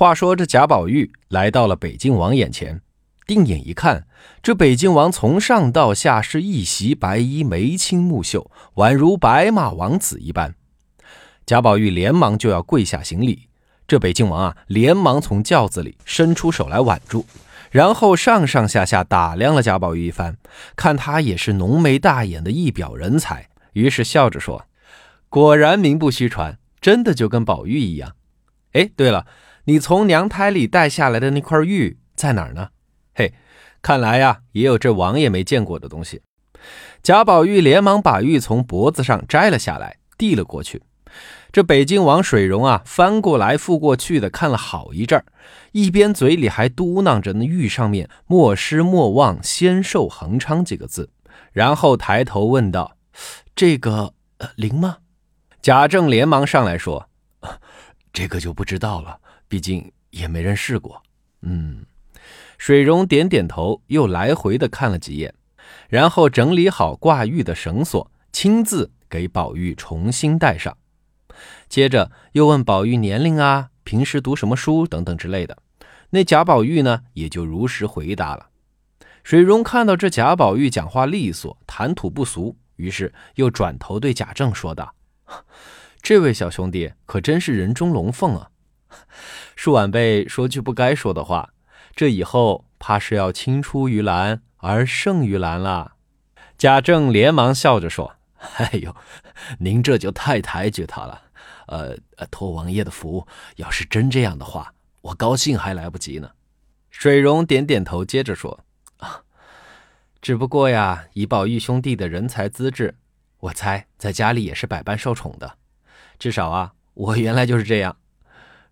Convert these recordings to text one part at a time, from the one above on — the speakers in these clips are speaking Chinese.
话说这贾宝玉来到了北静王眼前，定眼一看，这北静王从上到下是一袭白衣，眉清目秀，宛如白马王子一般。贾宝玉连忙就要跪下行礼，这北静王啊，连忙从轿子里伸出手来挽住，然后上上下下打量了贾宝玉一番，看他也是浓眉大眼的一表人才，于是笑着说：“果然名不虚传，真的就跟宝玉一样。哎，对了。”你从娘胎里带下来的那块玉在哪儿呢？嘿，看来呀，也有这王爷没见过的东西。贾宝玉连忙把玉从脖子上摘了下来，递了过去。这北京王水溶啊，翻过来覆过去的看了好一阵儿，一边嘴里还嘟囔着那玉上面“莫失莫忘，仙寿恒昌”几个字，然后抬头问道：“这个灵吗？”贾政连忙上来说：“这个就不知道了。”毕竟也没人试过，嗯，水溶点点头，又来回的看了几眼，然后整理好挂玉的绳索，亲自给宝玉重新戴上。接着又问宝玉年龄啊，平时读什么书等等之类的。那贾宝玉呢，也就如实回答了。水溶看到这贾宝玉讲话利索，谈吐不俗，于是又转头对贾政说道：“ 这位小兄弟可真是人中龙凤啊！” 恕晚辈说句不该说的话，这以后怕是要青出于蓝而胜于蓝了。贾政连忙笑着说：“ 哎呦，您这就太抬举他了。呃，托王爷的福，要是真这样的话，我高兴还来不及呢。”水溶点点头，接着说：“啊，只不过呀，以宝玉兄弟的人才资质，我猜在家里也是百般受宠的。至少啊，我原来就是这样。”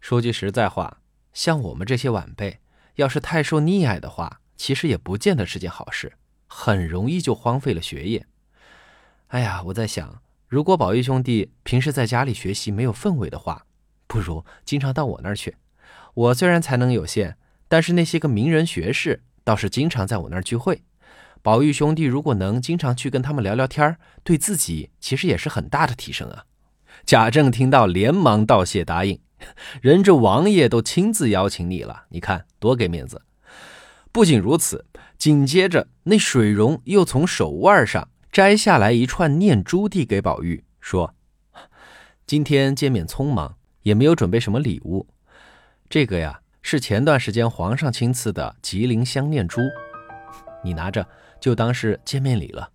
说句实在话，像我们这些晚辈，要是太受溺爱的话，其实也不见得是件好事，很容易就荒废了学业。哎呀，我在想，如果宝玉兄弟平时在家里学习没有氛围的话，不如经常到我那儿去。我虽然才能有限，但是那些个名人学士倒是经常在我那儿聚会。宝玉兄弟如果能经常去跟他们聊聊天对自己其实也是很大的提升啊。贾政听到，连忙道谢答应。人这王爷都亲自邀请你了，你看多给面子。不仅如此，紧接着那水溶又从手腕上摘下来一串念珠，递给宝玉，说：“今天见面匆忙，也没有准备什么礼物。这个呀，是前段时间皇上亲赐的吉林香念珠，你拿着就当是见面礼了。”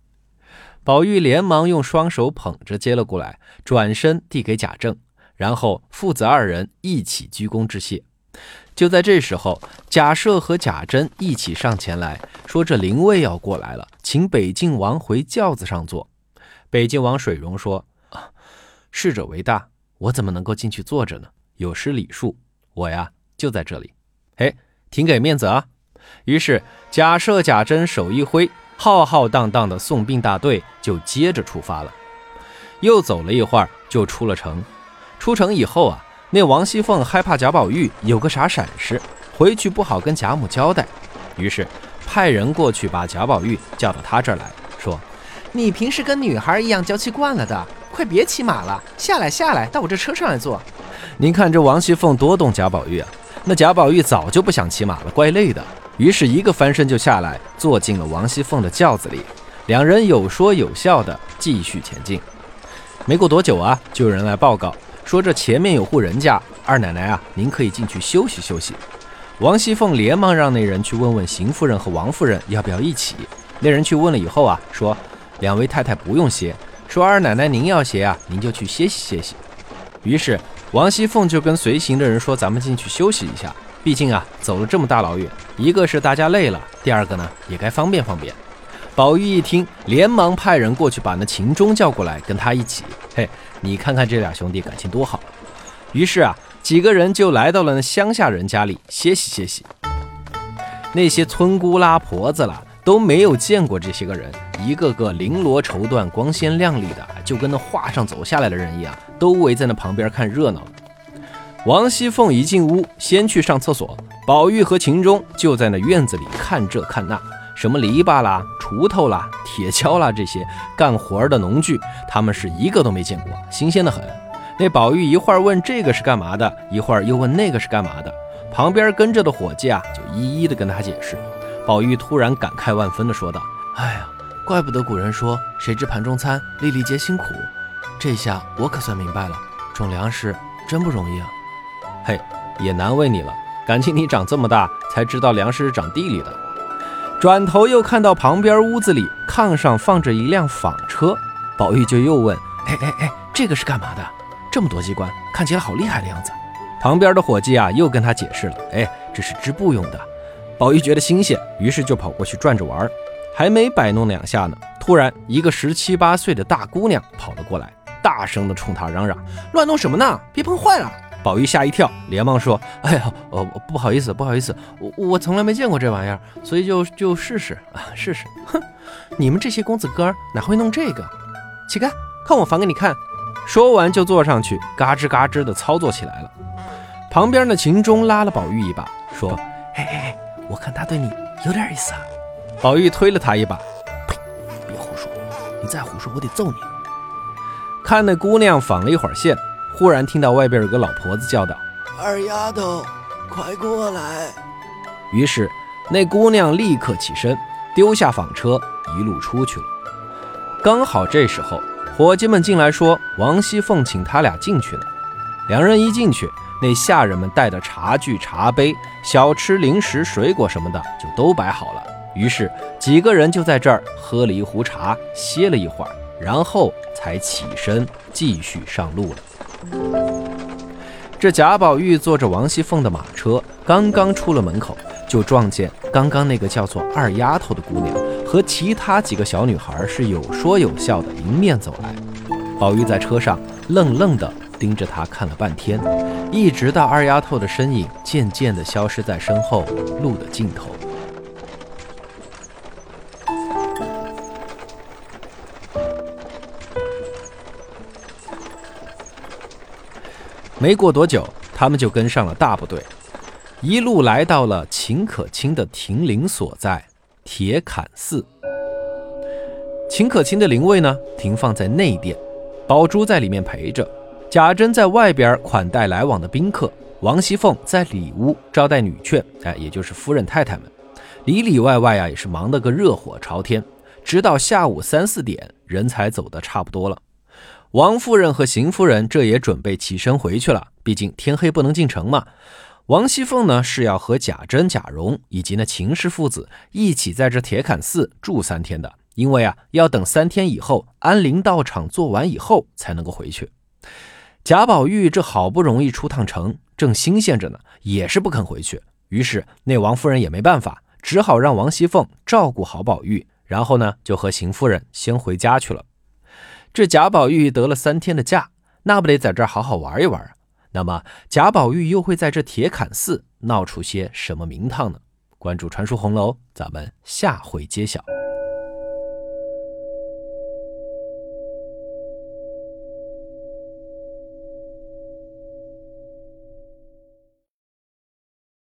宝玉连忙用双手捧着接了过来，转身递给贾政。然后父子二人一起鞠躬致谢。就在这时候，贾赦和贾珍一起上前来说：“这灵位要过来了，请北静王回轿子上坐。”北静王水溶说：“啊，逝者为大，我怎么能够进去坐着呢？有失礼数。我呀，就在这里。哎，挺给面子啊。”于是贾赦、贾珍手一挥，浩浩荡荡的送殡大队就接着出发了。又走了一会儿，就出了城。出城以后啊，那王熙凤害怕贾宝玉有个啥闪失，回去不好跟贾母交代，于是派人过去把贾宝玉叫到他这儿来说：“你平时跟女孩一样娇气惯了的，快别骑马了，下来下来，到我这车上来坐。”您看这王熙凤多懂贾宝玉啊！那贾宝玉早就不想骑马了，怪累的，于是一个翻身就下来，坐进了王熙凤的轿子里，两人有说有笑的继续前进。没过多久啊，就有人来报告。说这前面有户人家，二奶奶啊，您可以进去休息休息。王熙凤连忙让那人去问问邢夫人和王夫人要不要一起。那人去问了以后啊，说两位太太不用歇，说二奶奶您要歇啊，您就去歇息歇息。于是王熙凤就跟随行的人说：“咱们进去休息一下，毕竟啊，走了这么大老远，一个是大家累了，第二个呢也该方便方便。”宝玉一听，连忙派人过去把那秦钟叫过来，跟他一起。嘿。你看看这俩兄弟感情多好，于是啊，几个人就来到了那乡下人家里歇息歇息。那些村姑啦、婆子啦都没有见过这些个人，一个个绫罗绸缎、光鲜亮丽的，就跟那画上走下来的人一样，都围在那旁边看热闹。王熙凤一进屋，先去上厕所，宝玉和秦钟就在那院子里看这看那。什么篱笆啦、锄头啦、铁锹啦，这些干活的农具，他们是一个都没见过，新鲜的很。那宝玉一会儿问这个是干嘛的，一会儿又问那个是干嘛的。旁边跟着的伙计啊，就一一的跟他解释。宝玉突然感慨万分的说道：“哎呀，怪不得古人说‘谁知盘中餐，粒粒皆辛苦’，这下我可算明白了，种粮食真不容易啊。”嘿，也难为你了，感情你长这么大才知道粮食是长地里的。转头又看到旁边屋子里炕上放着一辆纺车，宝玉就又问：“哎哎哎，这个是干嘛的？这么多机关，看起来好厉害的样子。”旁边的伙计啊，又跟他解释了：“哎，这是织布用的。”宝玉觉得新鲜，于是就跑过去转着玩，还没摆弄两下呢，突然一个十七八岁的大姑娘跑了过来，大声的冲他嚷嚷：“乱弄什么呢？别碰坏了！”宝玉吓一跳，连忙说：“哎呀，呃，不好意思，不好意思，我我从来没见过这玩意儿，所以就就试试啊，试试。哼，你们这些公子哥哪会弄这个？起开，看我纺给你看。”说完就坐上去，嘎吱嘎吱的操作起来了。旁边的秦钟拉了宝玉一把，说：“嘿嘿嘿，我看他对你有点意思啊。”宝玉推了他一把：“呸，别胡说！你再胡说，我得揍你。”看那姑娘纺了一会儿线。忽然听到外边有个老婆子叫道：“二丫头，快过来！”于是那姑娘立刻起身，丢下纺车，一路出去了。刚好这时候，伙计们进来说：“王熙凤请他俩进去呢。”两人一进去，那下人们带的茶具、茶杯、小吃、零食、水果什么的就都摆好了。于是几个人就在这儿喝了一壶茶，歇了一会儿，然后才起身继续上路了。这贾宝玉坐着王熙凤的马车，刚刚出了门口，就撞见刚刚那个叫做二丫头的姑娘和其他几个小女孩是有说有笑的迎面走来。宝玉在车上愣愣地盯着她看了半天，一直到二丫头的身影渐渐地消失在身后路的尽头。没过多久，他们就跟上了大部队，一路来到了秦可卿的停灵所在铁槛寺。秦可卿的灵位呢，停放在内殿，宝珠在里面陪着，贾珍在外边款待来往的宾客，王熙凤在里屋招待女眷，哎，也就是夫人太太们，里里外外啊，也是忙得个热火朝天，直到下午三四点，人才走得差不多了。王夫人和邢夫人这也准备起身回去了，毕竟天黑不能进城嘛。王熙凤呢是要和贾珍、贾蓉以及那秦氏父子一起在这铁槛寺住三天的，因为啊要等三天以后安灵道场做完以后才能够回去。贾宝玉这好不容易出趟城，正新鲜着呢，也是不肯回去。于是那王夫人也没办法，只好让王熙凤照顾好宝玉，然后呢就和邢夫人先回家去了。这贾宝玉得了三天的假，那不得在这儿好好玩一玩啊？那么贾宝玉又会在这铁槛寺闹出些什么名堂呢？关注传说红楼，咱们下回揭晓。